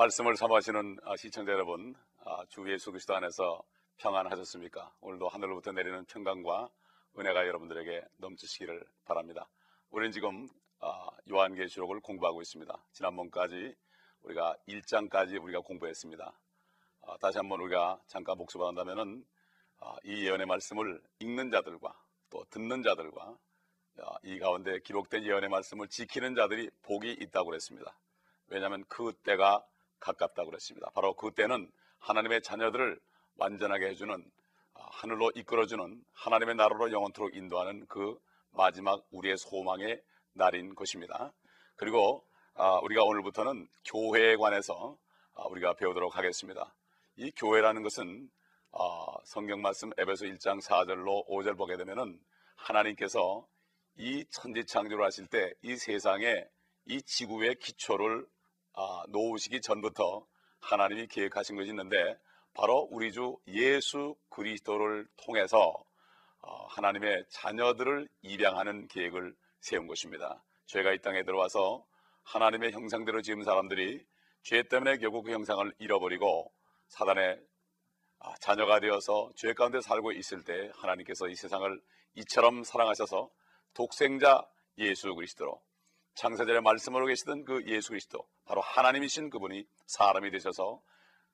말씀을 삼하시는 아, 시청자 여러분, 아, 주 예수 그리스도 안에서 평안하셨습니까? 오늘도 하늘로부터 내리는 평강과 은혜가 여러분들에게 넘치시기를 바랍니다. 우리는 지금 아, 요한계시록을 공부하고 있습니다. 지난번까지 우리가 1장까지 우리가 공부했습니다. 아, 다시 한번 우리가 잠깐 복습한다면은 아, 이 예언의 말씀을 읽는 자들과 또 듣는 자들과 아, 이 가운데 기록된 예언의 말씀을 지키는 자들이 복이 있다고 그랬습니다. 왜냐하면 그 때가 가깝다고 그랬습니다. 바로 그 때는 하나님의 자녀들을 완전하게 해주는 아, 하늘로 이끌어주는 하나님의 나라로 영원토록 인도하는 그 마지막 우리의 소망의 날인 것입니다. 그리고 아, 우리가 오늘부터는 교회에 관해서 아, 우리가 배우도록 하겠습니다. 이 교회라는 것은 성경 말씀 에베소 1장 4절로 5절 보게 되면은 하나님께서 이 천지 창조를 하실 때 이 세상에 이 지구의 기초를 아, 놓으시기 전부터 하나님이 계획하신 것이 있는데 바로 우리 주 예수 그리스도를 통해서 어, 하나님의 자녀들을 입양하는 계획을 세운 것입니다. 죄가 이 땅에 들어와서 하나님의 형상대로 지은 사람들이 죄 때문에 결국 그 형상을 잃어버리고 사단의 아, 자녀가 되어서 죄 가운데 살고 있을 때 하나님께서 이 세상을 이처럼 사랑하셔서 독생자 예수 그리스도로 창세전에 말씀으로 계시던 그 예수 그리스도 바로 하나님이신 그분이 사람이 되셔서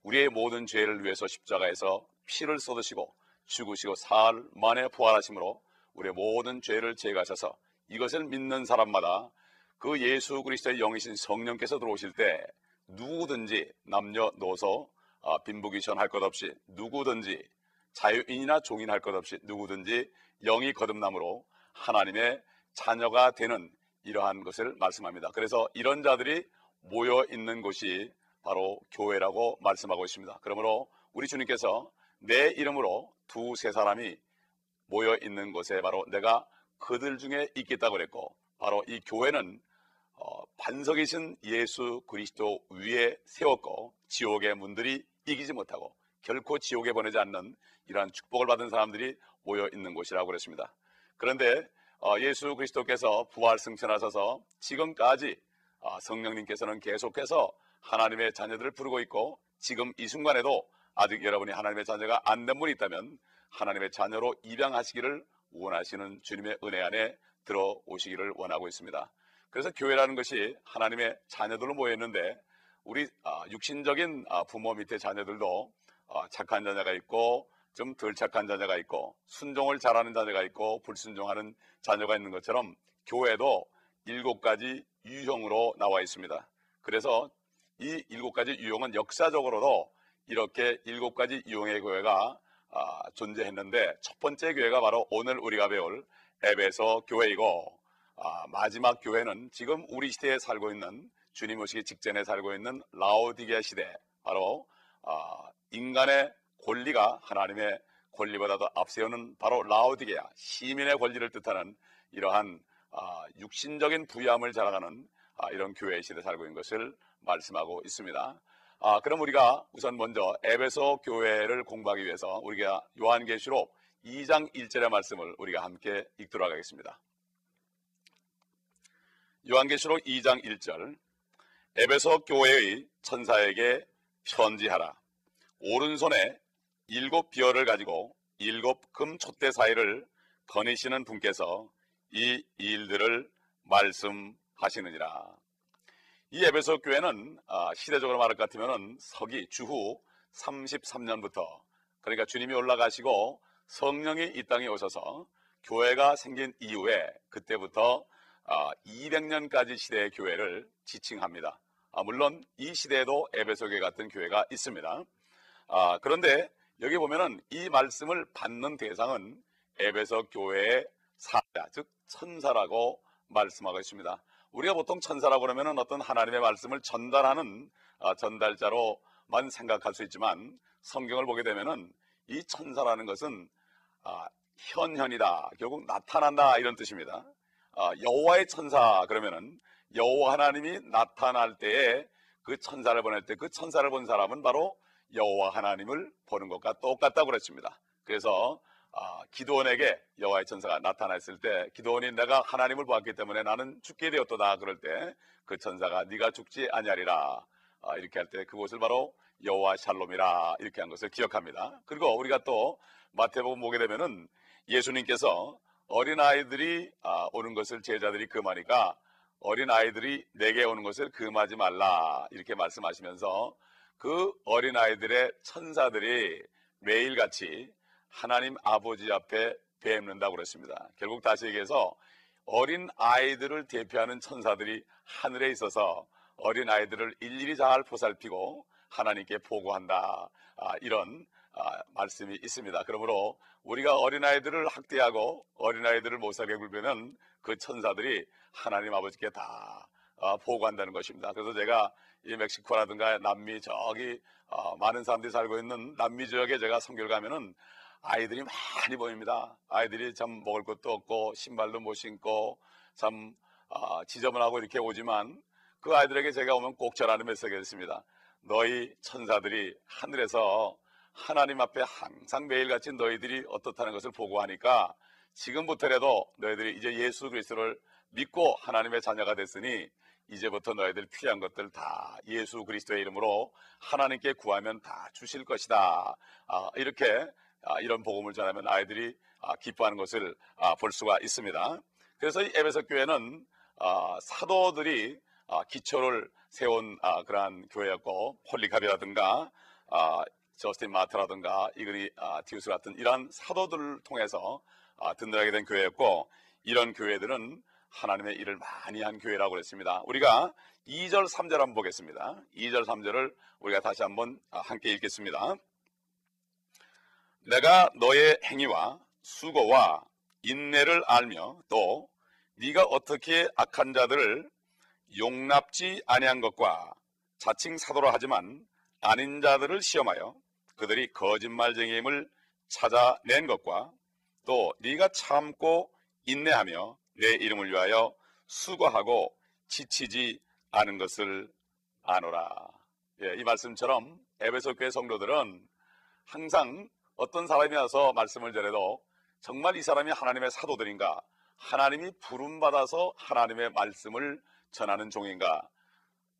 우리의 모든 죄를 위해서 십자가에서 피를 쏟으시고 죽으시고 사흘 만에 부활하심으로 우리의 모든 죄를 제거하셔서 이것을 믿는 사람마다 그 예수 그리스도의 영이신 성령께서 들어오실 때 누구든지 남녀노소 아, 빈부귀천 할 것 없이 누구든지 자유인이나 종인 할 것 없이 누구든지 영이 거듭남으로 하나님의 자녀가 되는 이러한 것을 말씀합니다. 그래서 이런 자들이 모여 있는 곳이 바로 교회라고 말씀하고 있습니다. 그러므로 우리 주님께서 내 이름으로 두세 사람이 모여 있는 곳에 바로 내가 그들 중에 있겠다고 그랬고 바로 이 교회는 어, 반석이신 예수 그리스도 위에 세웠고 지옥의 문들이 이기지 못하고 결코 지옥에 보내지 않는 이러한 축복을 받은 사람들이 모여 있는 곳이라고 그랬습니다. 그런데 어, 예수 그리스도께서 부활 승천하셔서 지금까지 어, 성령님께서는 계속해서 하나님의 자녀들을 부르고 있고 지금 이 순간에도 아직 여러분이 하나님의 자녀가 안 된 분이 있다면 하나님의 자녀로 입양하시기를 원하시는 주님의 은혜 안에 들어오시기를 원하고 있습니다. 그래서 교회라는 것이 하나님의 자녀들로 모였는데 우리 아, 육신적인 아, 부모 밑에 자녀들도 착한 자녀가 있고 좀 덜 착한 자녀가 있고 순종을 잘하는 자녀가 있고 불순종하는 자녀가 있는 것처럼 교회도 일곱 가지 유형으로 나와 있습니다. 그래서 이 일곱 가지 유형은 역사적으로도 이렇게 일곱 가지 유형의 교회가 아, 존재했는데 첫 번째 교회가 바로 오늘 우리가 배울 에베소 교회이고 아, 마지막 교회는 지금 우리 시대에 살고 있는 주님 오시기 직전에 살고 있는 라오디게 시대 바로 아, 인간의 권리가 하나님의 권리보다도 앞세우는 바로 라오디게아 시민의 권리를 뜻하는 이러한 아, 육신적인 부유함을 자랑하는 아, 이런 교회 시대 살고 있는 것을 말씀하고 있습니다. 아, 그럼 우리가 우선 먼저 에베소 교회를 공부하기 위해서 우리가 요한계시록 2장 1절의 말씀을 우리가 함께 읽도록 하겠습니다. 요한계시록 2장 1절 에베소 교회의 천사에게 편지하라. 오른손에 일곱 비어를 가지고 일곱 금 촛대 사이를 거니시는 분께서 이 일들을 말씀하시느니라. 이 에베소 교회는 아, 시대적으로 말할 것 같으면 서기 주후 33년부터 그러니까 주님이 올라가시고 성령이 이 땅에 오셔서 교회가 생긴 이후에 그때부터 200년까지 아, 시대의 교회를 지칭합니다. 아, 물론 이 시대에도 에베소 교회 같은 교회가 있습니다. 그런데 여기 보면은 이 말씀을 받는 대상은 에베소 교회의 사자, 즉 천사라고 말씀하고 있습니다. 우리가 보통 천사라고 그러면은 어떤 하나님의 말씀을 전달하는 어, 전달자로만 생각할 수 있지만 성경을 보게 되면은 이 천사라는 것은 아, 현현이다, 결국 나타난다 이런 뜻입니다. 아, 여호와의 천사 그러면은 여호와 하나님이 나타날 때에 그 천사를 보낼 때 그 천사를 본 사람은 바로 여호와 하나님을 보는 것과 똑같다고 그랬습니다. 그래서 아, 기도원에게 여호와의 천사가 나타났을 때 기도원이 내가 하나님을 보았기 때문에 나는 죽게 되었도다 그럴 때 그 천사가 네가 죽지 아니하리라 아, 이렇게 할 때 그곳을 바로 여호와 샬롬이라 이렇게 한 것을 기억합니다. 그리고 우리가 또 마태복음 보게 되면은 예수님께서 어린 아이들이 아, 오는 것을 제자들이 금하니까 어린 아이들이 내게 오는 것을 금하지 말라 이렇게 말씀하시면서 그 어린 아이들의 천사들이 매일같이 하나님 아버지 앞에 뵙는다고 그랬습니다. 결국 다시 얘기해서 어린 아이들을 대표하는 천사들이 하늘에 있어서 어린 아이들을 일일이 잘 보살피고 하나님께 보고한다. 아, 이런 아, 말씀이 있습니다. 그러므로 우리가 어린 아이들을 학대하고 어린 아이들을 못살게 굴면 그 천사들이 하나님 아버지께 다 아, 보고한다는 것입니다. 그래서 제가 이 멕시코라든가 남미 저기 어, 많은 사람들이 살고 있는 남미 지역에 제가 성교를 가면은 아이들이 많이 보입니다. 아이들이 참 먹을 것도 없고 신발도 못 신고 참 어, 지저분하고 이렇게 오지만 그 아이들에게 제가 오면 꼭 전하는 메시지가 있습니다. 너희 천사들이 하늘에서 하나님 앞에 항상 매일같이 너희들이 어떻다는 것을 보고하니까 지금부터라도 너희들이 이제 예수 그리스도를 믿고 하나님의 자녀가 됐으니 이제부터 너희들 필요한 것들 다 예수 그리스도의 이름으로 하나님께 구하면 다 주실 것이다. 아, 이렇게 아, 이런 복음을 전하면 아이들이 아, 기뻐하는 것을 아, 볼 수가 있습니다. 그래서 이 에베소 교회는 사도들이 기초를 세운 그러한 교회였고 폴리갑이라든가 저스틴 마트라든가 이그리 디우스 같은 이러한 사도들을 통해서 든든하게 된 교회였고 이런 교회들은 하나님의 일을 많이 한 교회라고 그랬습니다. 우리가 2절, 3절 한번 보겠습니다. 2절, 3절을 우리가 다시 한번 함께 읽겠습니다. 내가 너의 행위와 수고와 인내를 알며 또 네가 어떻게 악한 자들을 용납지 아니한 것과 자칭 사도라 하지만 아닌 자들을 시험하여 그들이 거짓말쟁이임을 찾아낸 것과 또 네가 참고 인내하며 내 이름을 위하여 수고하고 지치지 않은 것을 아노라. 예, 이 말씀처럼 에베소 교회 성도들은 항상 어떤 사람이 와서 말씀을 전해도 정말 이 사람이 하나님의 사도들인가? 하나님이 부름받아서 하나님의 말씀을 전하는 종인가?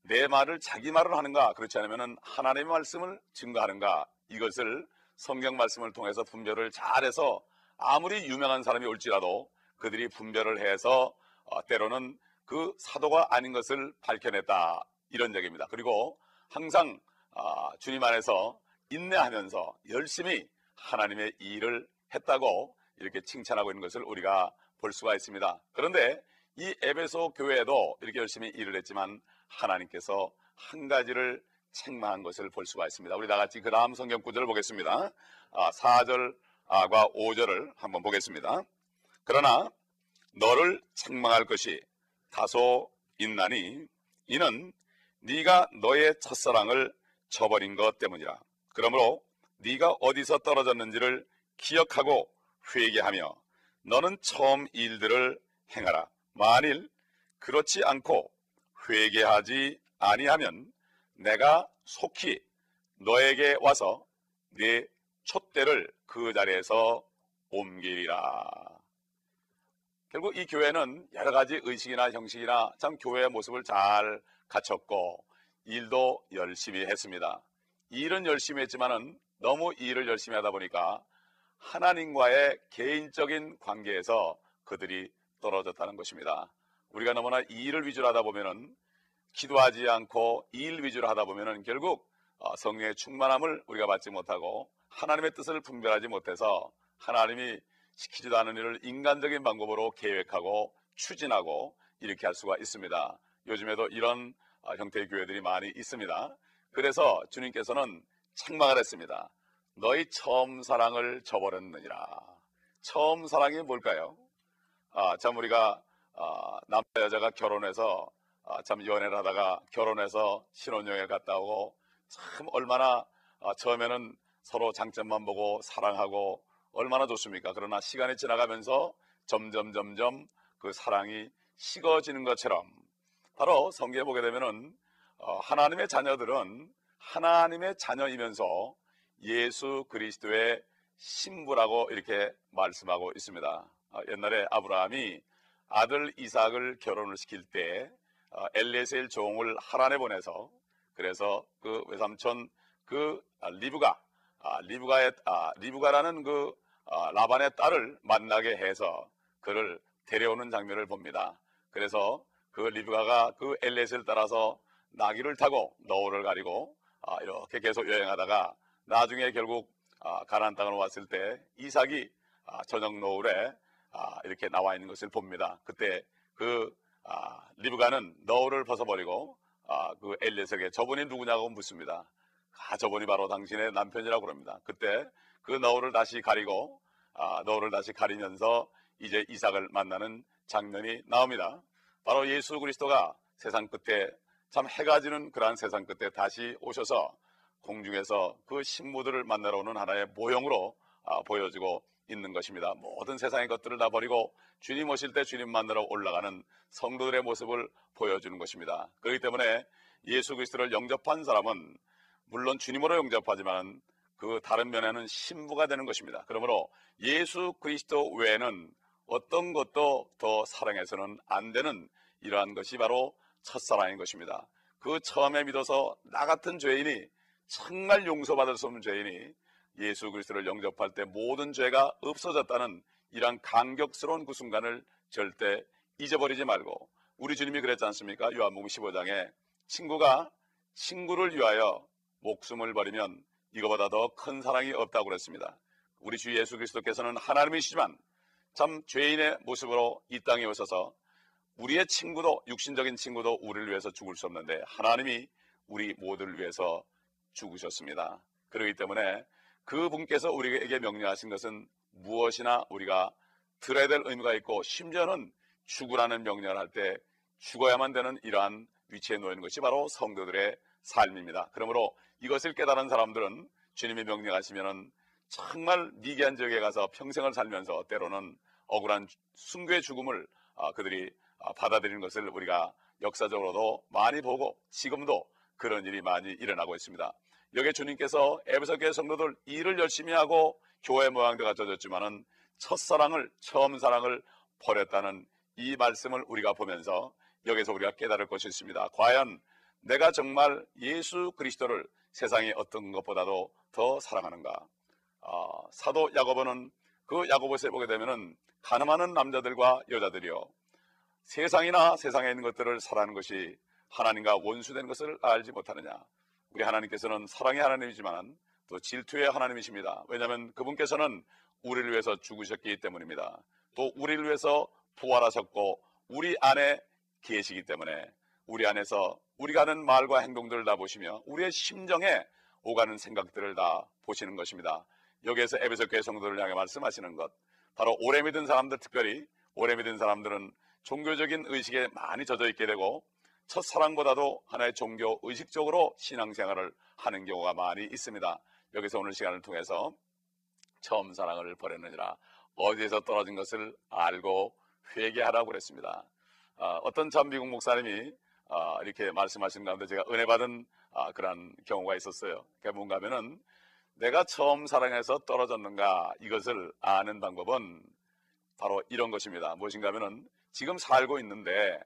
내 말을 자기 말을 하는가? 그렇지 않으면 하나님의 말씀을 증거하는가? 이것을 성경 말씀을 통해서 분별을 잘해서 아무리 유명한 사람이 올지라도 그들이 분별을 해서 어, 때로는 그 사도가 아닌 것을 밝혀냈다 이런 얘기입니다. 그리고 항상 어, 주님 안에서 인내하면서 열심히 하나님의 일을 했다고 이렇게 칭찬하고 있는 것을 우리가 볼 수가 있습니다. 그런데 이 에베소 교회도 이렇게 열심히 일을 했지만 하나님께서 한 가지를 책망한 것을 볼 수가 있습니다. 우리 다 같이 그 다음 성경 구절을 보겠습니다. 4절과 아, 5절을 한번 보겠습니다. 그러나 너를 책망할 것이 다소 있나니 이는 네가 너의 첫사랑을 저버린 것 때문이라. 그러므로 네가 어디서 떨어졌는지를 기억하고 회개하며 너는 처음 일들을 행하라. 만일 그렇지 않고 회개하지 아니하면 내가 속히 너에게 와서 네 촛대를 그 자리에서 옮기리라. 결국 이 교회는 여러 가지 의식이나 형식이나 참 교회의 모습을 잘 갖췄고 일도 열심히 했습니다. 일은 열심히 했지만은 너무 일을 열심히 하다 보니까 하나님과의 개인적인 관계에서 그들이 떨어졌다는 것입니다. 우리가 너무나 일을 위주로 하다 보면은 기도하지 않고 일 위주로 하다 보면은 결국 어, 성령의 충만함을 우리가 받지 못하고 하나님의 뜻을 분별하지 못해서 하나님이 시키지도 않은 일을 인간적인 방법으로 계획하고 추진하고 이렇게 할 수가 있습니다. 요즘에도 이런 어, 형태의 교회들이 많이 있습니다. 그래서 주님께서는 책망을 했습니다. 너희 처음 사랑을 저버렸느니라. 처음 사랑이 뭘까요? 아, 참 우리가 아, 남자 여자가 결혼해서 아, 참 연애를 하다가 결혼해서 신혼여행 갔다 오고 참 얼마나 아, 처음에는 서로 장점만 보고 사랑하고 얼마나 좋습니까? 그러나 시간이 지나가면서 점점 점점 그 사랑이 식어지는 것처럼 바로 성경에 보게 되면은 어, 하나님의 자녀들은 하나님의 자녀이면서 예수 그리스도의 신부라고 이렇게 말씀하고 있습니다. 아, 옛날에 아브라함이 아들 이삭을 결혼을 시킬 때 아, 엘리에셀 종을 하란에 보내서 그래서 그 외삼촌 그 아, 리브가 아, 리브가의 아, 리브가라는 그 아, 라반의 딸을 만나게 해서 그를 데려오는 장면을 봅니다. 그래서 그 리브가가 그 엘렛을 따라서 나귀를 타고 너울을 가리고 아, 이렇게 계속 여행하다가 나중에 결국 아, 가나안 땅으로 왔을 때 이삭이 아, 저녁 노을에 아, 이렇게 나와 있는 것을 봅니다. 그때 그 아, 리브가는 너울을 벗어버리고 아, 그 엘렛에게 저분이 누구냐고 묻습니다. 아, 저분이 바로 당신의 남편이라고 그럽니다. 그때 그 너울을 다시 가리고 아, 너울을 다시 가리면서 이제 이삭을 만나는 장면이 나옵니다. 바로 예수 그리스도가 세상 끝에 참 해가 지는 그러한 세상 끝에 다시 오셔서 공중에서 그 식무들을 만나러 오는 하나의 모형으로 아, 보여지고 있는 것입니다. 모든 세상의 것들을 다 버리고 주님 오실 때 주님 만나러 올라가는 성도들의 모습을 보여주는 것입니다. 그렇기 때문에 예수 그리스도를 영접한 사람은 물론 주님으로 영접하지만 그 다른 면에는 신부가 되는 것입니다. 그러므로 예수 그리스도 외에는 어떤 것도 더 사랑해서는 안 되는 이러한 것이 바로 첫사랑인 것입니다. 그 처음에 믿어서 나 같은 죄인이 정말 용서받을 수 없는 죄인이 예수 그리스도를 영접할 때 모든 죄가 없어졌다는 이러한 감격스러운 그 순간을 절대 잊어버리지 말고 우리 주님이 그랬지 않습니까? 요한복음 15장에 친구가 친구를 위하여 목숨을 버리면 이거보다 더 큰 사랑이 없다고 그랬습니다. 우리 주 예수 그리스도께서는 하나님이시지만 참 죄인의 모습으로 이 땅에 오셔서 우리의 친구도 육신적인 친구도 우리를 위해서 죽을 수 없는데 하나님이 우리 모두를 위해서 죽으셨습니다. 그렇기 때문에 그 분께서 우리에게 명령하신 것은 무엇이나 우리가 들어야 될 의미가 있고 심지어는 죽으라는 명령을 할 때 죽어야만 되는 이러한 위치에 놓이는 것이 바로 성도들의 삶입니다. 그러므로 이것을 깨달은 사람들은 주님이 명령하시면은 정말 미개한 지역에 가서 평생을 살면서 때로는 억울한 순교의 죽음을 아, 그들이 아, 받아들이는 것을 우리가 역사적으로도 많이 보고 지금도 그런 일이 많이 일어나고 있습니다. 여기 주님께서 에베소 교회 성도들 일을 열심히 하고 교회 모양대가 젖었지만은 첫사랑을 처음 사랑을 버렸다는 이 말씀을 우리가 보면서 여기서 우리가 깨달을 것이 있습니다. 과연 내가 정말 예수 그리스도를 세상의 어떤 것보다도 더 사랑하는가? 어, 사도 야고보는 그 야고보서에 보게 되면은 가늠하는 남자들과 여자들이요 세상이나 세상에 있는 것들을 사랑하는 것이 하나님과 원수된 것을 알지 못하느냐? 우리 하나님께서는 사랑의 하나님이지만 또 질투의 하나님이십니다. 왜냐하면 그분께서는 우리를 위해서 죽으셨기 때문입니다. 또 우리를 위해서 부활하셨고 우리 안에 계시기 때문에 우리 안에서 우리가 하는 말과 행동들을 다 보시며 우리의 심정에 오가는 생각들을 다 보시는 것입니다. 여기에서 에베소 교회 성도를 향해 말씀하시는 것 바로 오래 믿은 사람들 특별히 오래 믿은 사람들은 종교적인 의식에 많이 젖어 있게 되고 첫 사랑보다도 하나의 종교 의식적으로 신앙생활을 하는 경우가 많이 있습니다. 여기서 오늘 시간을 통해서 처음 사랑을 버렸느니라 어디에서 떨어진 것을 알고 회개하라고 그랬습니다. 어, 떤참 미국 목사님이 어, 이렇게 말씀하신 가운데 제가 은혜 받은 어, 그런 경우가 있었어요. 그게 뭔가 하면은 내가 처음 사랑해서 떨어졌는가 이것을 아는 방법은 바로 이런 것입니다. 무엇인가 하면은 지금 살고 있는데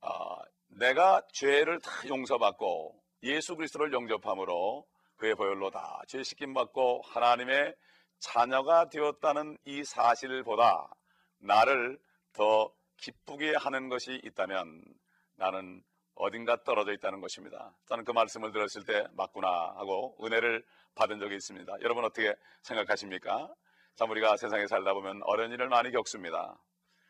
어, 내가 죄를 다 용서받고 예수 그리스도를 영접함으로 그의 보혈로 다 죄 씻김 받고 하나님의 자녀가 되었다는 이 사실보다 나를 더 기쁘게 하는 것이 있다면 나는 어딘가 떨어져 있다는 것입니다. 저는 그 말씀을 들었을 때 맞구나 하고 은혜를 받은 적이 있습니다. 여러분 어떻게 생각하십니까? 참 우리가 세상에 살다 보면 어려운 일을 많이 겪습니다.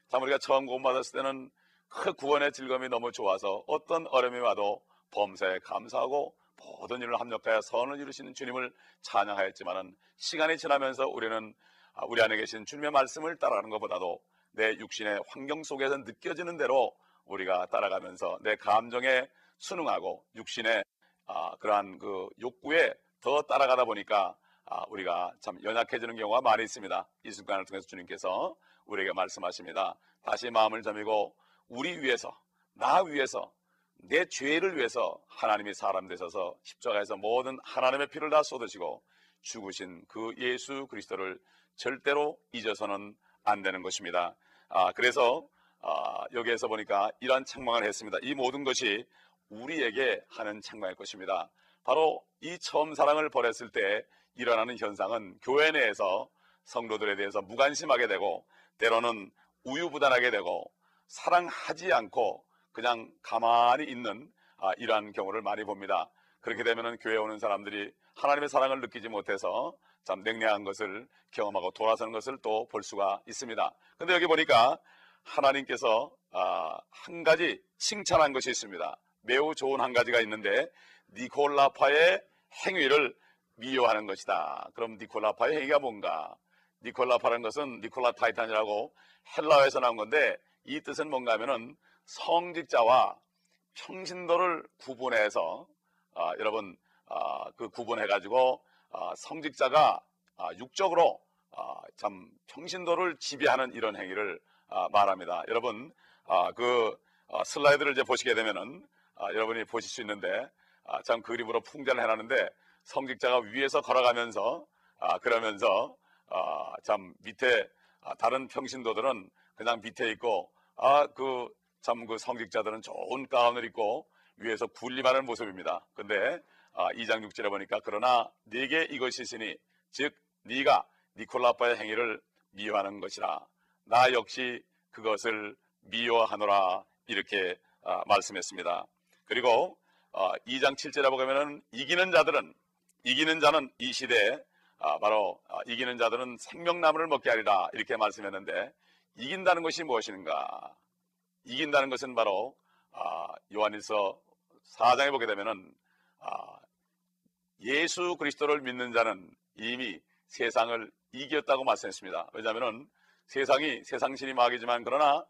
참 우리가 처음 구원받았을 때는 그 구원의 즐거움이 너무 좋아서 어떤 어려움이 와도 범사에 감사하고 모든 일을 합력하여 선을 이루시는 주님을 찬양하였지만은 시간이 지나면서 우리는 아, 우리 안에 계신 주님의 말씀을 따라가는 것보다도 내 육신의 환경 속에서 느껴지는 대로 우리가 따라가면서 내 감정에 순응하고 육신의 아, 그러한 그 욕구에 더 따라가다 보니까 아, 우리가 참 연약해지는 경우가 많이 있습니다. 이 순간을 통해서 주님께서 우리에게 말씀하십니다. 다시 마음을 점이고 우리 위해서 나 위해서 내 죄를 위해서 하나님이 사람 되셔서 십자가에서 모든 하나님의 피를 다 쏟으시고 죽으신 그 예수 그리스도를 절대로 잊어서는 안 되는 것입니다. 아, 그래서 아, 여기에서 보니까 이러한 책망을 했습니다. 이 모든 것이 우리에게 하는 책망일 것입니다. 바로 이 처음 사랑을 버렸을 때 일어나는 현상은 교회 내에서 성도들에 대해서 무관심하게 되고 때로는 우유부단하게 되고 사랑하지 않고 그냥 가만히 있는 아, 이러한 경우를 많이 봅니다. 그렇게 되면 교회에 오는 사람들이 하나님의 사랑을 느끼지 못해서 참 냉랭한 것을 경험하고 돌아서는 것을 또 볼 수가 있습니다. 근데 여기 보니까 하나님께서 아, 한 가지 칭찬한 것이 있습니다. 매우 좋은 한 가지가 있는데 니콜라파의 행위를 미워하는 것이다. 그럼 니콜라파의 행위가 뭔가? 니콜라파라는 것은 니콜라 타이탄이라고 헬라어에서 나온 건데 이 뜻은 뭔가 하면은 성직자와 평신도를 구분해서 아, 여러분 아, 그 구분해 가지고 아, 성직자가 아, 육적으로 아, 참 평신도를 지배하는 이런 행위를 아, 말합니다. 여러분 아, 그 아, 슬라이드를 이제 보시게 되면은 아, 여러분이 보실 수 있는데 아, 참 그림으로 풍자를 해놨는데 성직자가 위에서 걸어가면서 아, 그러면서 아, 참 밑에 아, 다른 평신도들은 그냥 밑에 있고 아그 참그 성직자들은 좋은 가운을 입고 위에서 군림하는 모습입니다. 근데 아, 2장 6절에 보니까 그러나 네게 이것이 있으니 즉 네가 니콜라빠의 행위를 미워하는 것이라 나 역시 그것을 미워하노라 이렇게 아, 말씀했습니다. 그리고 아, 2장 7절에 보면은 이기는 자들은 이기는 자는 이 시대에 아, 바로 아, 이기는 자들은 생명나무를 먹게 하리라 이렇게 말씀했는데 이긴다는 것이 무엇인가? 이긴다는 것은 바로 아, 요한일서 4장에 보게 되면은 아, 예수 그리스도를 믿는 자는 이미 세상을 이겼다고 말씀했습니다. 왜냐하면은 세상이 세상 신이 마귀지만 그러나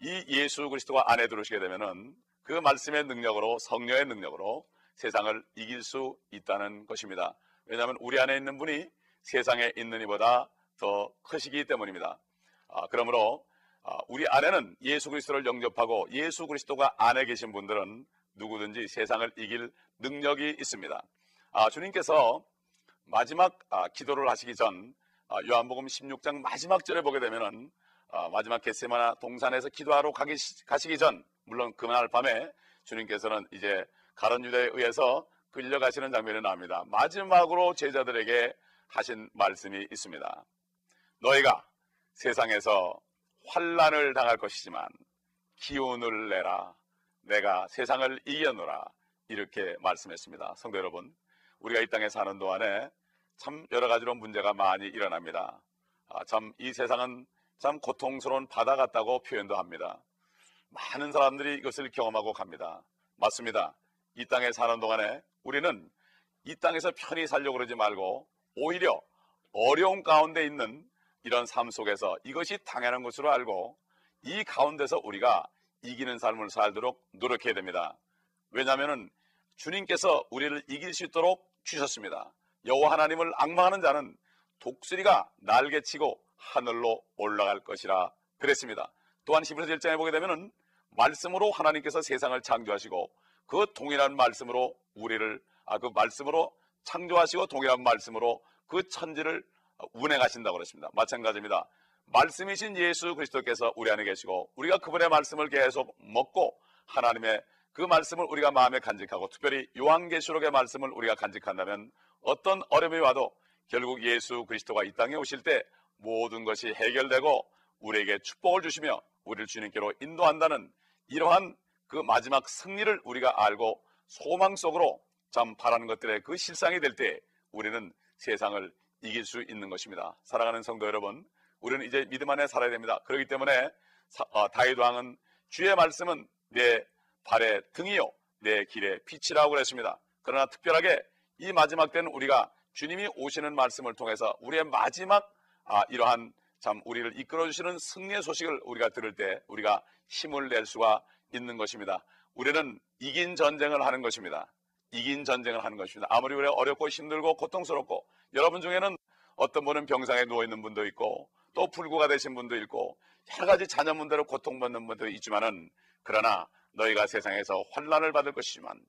이 예수 그리스도가 안에 들어오시게 되면은 그 말씀의 능력으로 성령의 능력으로 세상을 이길 수 있다는 것입니다. 왜냐하면 우리 안에 있는 분이 세상에 있는 이보다 더 크시기 때문입니다. 아, 그러므로 아, 우리 안에는 예수 그리스도를 영접하고 예수 그리스도가 안에 계신 분들은 누구든지 세상을 이길 능력이 있습니다. 아, 주님께서 마지막 아, 기도를 하시기 전 아, 요한복음 16장 마지막 절에 보게 되면은 아, 마지막 겟세마나 동산에서 기도하러 가기, 가시기 전 물론 그날 밤에 주님께서는 이제 가론 유다에 의해서 끌려가시는 장면이 나옵니다. 마지막으로 제자들에게 하신 말씀이 있습니다. 너희가 세상에서 환란을 당할 것이지만 기운을 내라. 내가 세상을 이겨노라. 이렇게 말씀했습니다. 성도 여러분, 우리가 이 땅에 사는 동안에 참 여러 가지로 문제가 많이 일어납니다. 아, 참 이 세상은 참 고통스러운 바다 같다고 표현도 합니다. 많은 사람들이 이것을 경험하고 갑니다. 맞습니다. 이 땅에 사는 동안에 우리는 이 땅에서 편히 살려고 그러지 말고 오히려 어려운 가운데 있는 이런 삶 속에서 이것이 당연한 것으로 알고 이 가운데서 우리가 이기는 삶을 살도록 노력해야 됩니다. 왜냐하면 주님께서 우리를 이길 수 있도록 주셨습니다. 여호와 하나님을 악망하는 자는 독수리가 날개치고 하늘로 올라갈 것이라 그랬습니다. 또한 히브리서 1장에 보게 되면은 말씀으로 하나님께서 세상을 창조하시고 그 동일한 말씀으로 우리를 아 그 말씀으로 창조하시고 동일한 말씀으로 그 천지를 운행하신다고 그랬습니다. 마찬가지입니다. 말씀이신 예수 그리스도께서 우리 안에 계시고 우리가 그분의 말씀을 계속 먹고 하나님의 그 말씀을 우리가 마음에 간직하고 특별히 요한계시록의 말씀을 우리가 간직한다면 어떤 어려움이 와도 결국 예수 그리스도가 이 땅에 오실 때 모든 것이 해결되고 우리에게 축복을 주시며 우리를 주님께로 인도한다는 이러한 그 마지막 승리를 우리가 알고 소망 속으로 참 바라는 것들의 그 실상이 될 때 우리는 세상을 이길 수 있는 것입니다. 사랑하는 성도 여러분, 우리는 이제 믿음 안에 살아야 됩니다. 그렇기 때문에 어, 다윗 왕은 주의 말씀은 내 발의 등이요 내 길의 빛이라고 그랬습니다. 그러나 특별하게 이 마지막 때는 우리가 주님이 오시는 말씀을 통해서 우리의 마지막 아, 이러한 참 우리를 이끌어 주시는 승리의 소식을 우리가 들을 때 우리가 힘을 낼 수가 있는 것입니다. 우리는 이긴 전쟁을 하는 것입니다. 이긴 전쟁을 하는 것입니다. 아무리 우리가 어렵고 힘들고 고통스럽고 여러분 중에는 어떤 분은 병상에 누워 있는 분도 있고 또 불구가 되신 분도 있고 여러 가지 자녀 문제로 고통받는 분도 있지만은 그러나 너희가 세상에서 환란을 받을 것이지만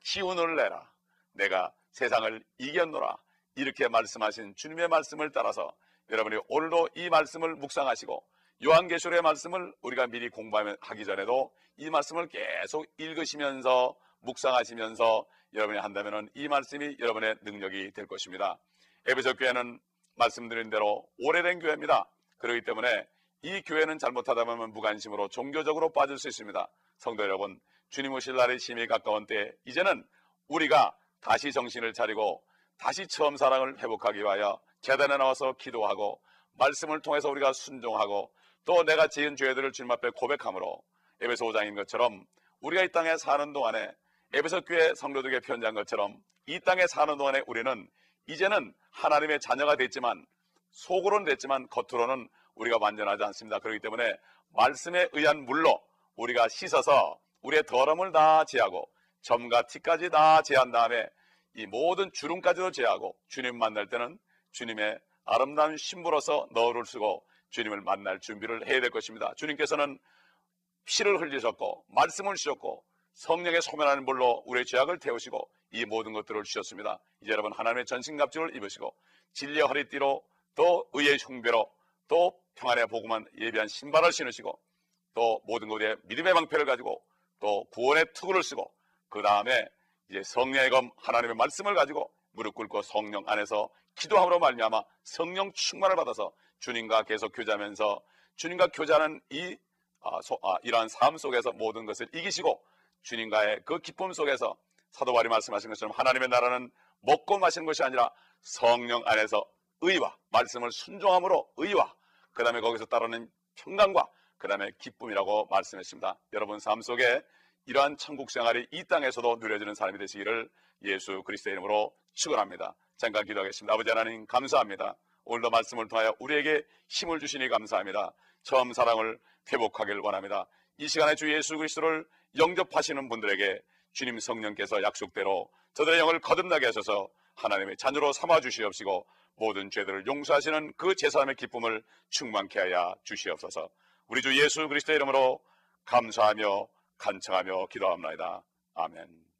기운을 내라. 내가 세상을 이겼노라. 이렇게 말씀하신 주님의 말씀을 따라서 여러분이 오늘도 이 말씀을 묵상하시고 요한계시록의 말씀을 우리가 미리 공부하기 전에도 이 말씀을 계속 읽으시면서 묵상하시면서 여러분이 한다면 이 말씀이 여러분의 능력이 될 것입니다. 에베소 교회는 말씀드린 대로 오래된 교회입니다. 그렇기 때문에 이 교회는 잘못하다 보면 무관심으로 종교적으로 빠질 수 있습니다. 성도 여러분, 주님 오실 날이 심히 가까운 때 이제는 우리가 다시 정신을 차리고 다시 처음 사랑을 회복하기 위하여 재단에 나와서 기도하고 말씀을 통해서 우리가 순종하고 또 내가 지은 죄들을 주님 앞에 고백함으로 에베소 5장인 것처럼 우리가 이 땅에 사는 동안에 에베소 교회 성도들에게 편지한 것처럼 이 땅에 사는 동안에 우리는 이제는 하나님의 자녀가 됐지만 속으로는 됐지만 겉으로는 우리가 완전하지 않습니다. 그렇기 때문에 말씀에 의한 물로 우리가 씻어서 우리의 더러움을 다 제하고 점과 티까지 다 제한 다음에 이 모든 주름까지도 제하고 주님 만날 때는 주님의 아름다운 신부로서 너를 쓰고 주님을 만날 준비를 해야 될 것입니다. 주님께서는 피를 흘리셨고 말씀을 주셨고 성령의 소멸하는 물로 우리의 죄악을 태우시고 이 모든 것들을 주셨습니다. 이제 여러분 하나님의 전신갑주를 입으시고 진리의 허리띠로 또 의의 흉배로 또 평안의 복음만 예비한 신발을 신으시고 또 모든 것에 믿음의 방패를 가지고 또 구원의 투구를 쓰고 그 다음에 이제 성령의 검 하나님의 말씀을 가지고 무릎 꿇고 성령 안에서 기도함으로 말미암아 성령 충만을 받아서 주님과 계속 교제하면서 주님과 교제하는 이 아, 소, 아, 이러한 삶 속에서 모든 것을 이기시고 주님과의 그 기쁨 속에서 사도 바울이 말씀하신 것처럼 하나님의 나라는 먹고 마시는 것이 아니라 성령 안에서 의와 말씀을 순종함으로 의와 그 다음에 거기서 따르는 평강과 그 다음에 기쁨이라고 말씀했습니다. 여러분 삶 속에 이러한 천국 생활이 이 땅에서도 누려지는 사람이 되시기를 예수 그리스도의 이름으로 축원합니다. 잠깐 기도하겠습니다. 아버지 하나님 감사합니다. 오늘도 말씀을 통하여 우리에게 힘을 주시니 감사합니다. 처음 사랑을 회복하길 원합니다. 이 시간에 주 예수 그리스도를 영접하시는 분들에게 주님 성령께서 약속대로 저들의 영을 거듭나게 하셔서 하나님의 자녀로 삼아 주시옵시고 모든 죄들을 용서하시는 그 제사함의 기쁨을 충만케 하여 주시옵소서. 우리 주 예수 그리스도의 이름으로 감사하며 간청하며 기도합니다. 아멘.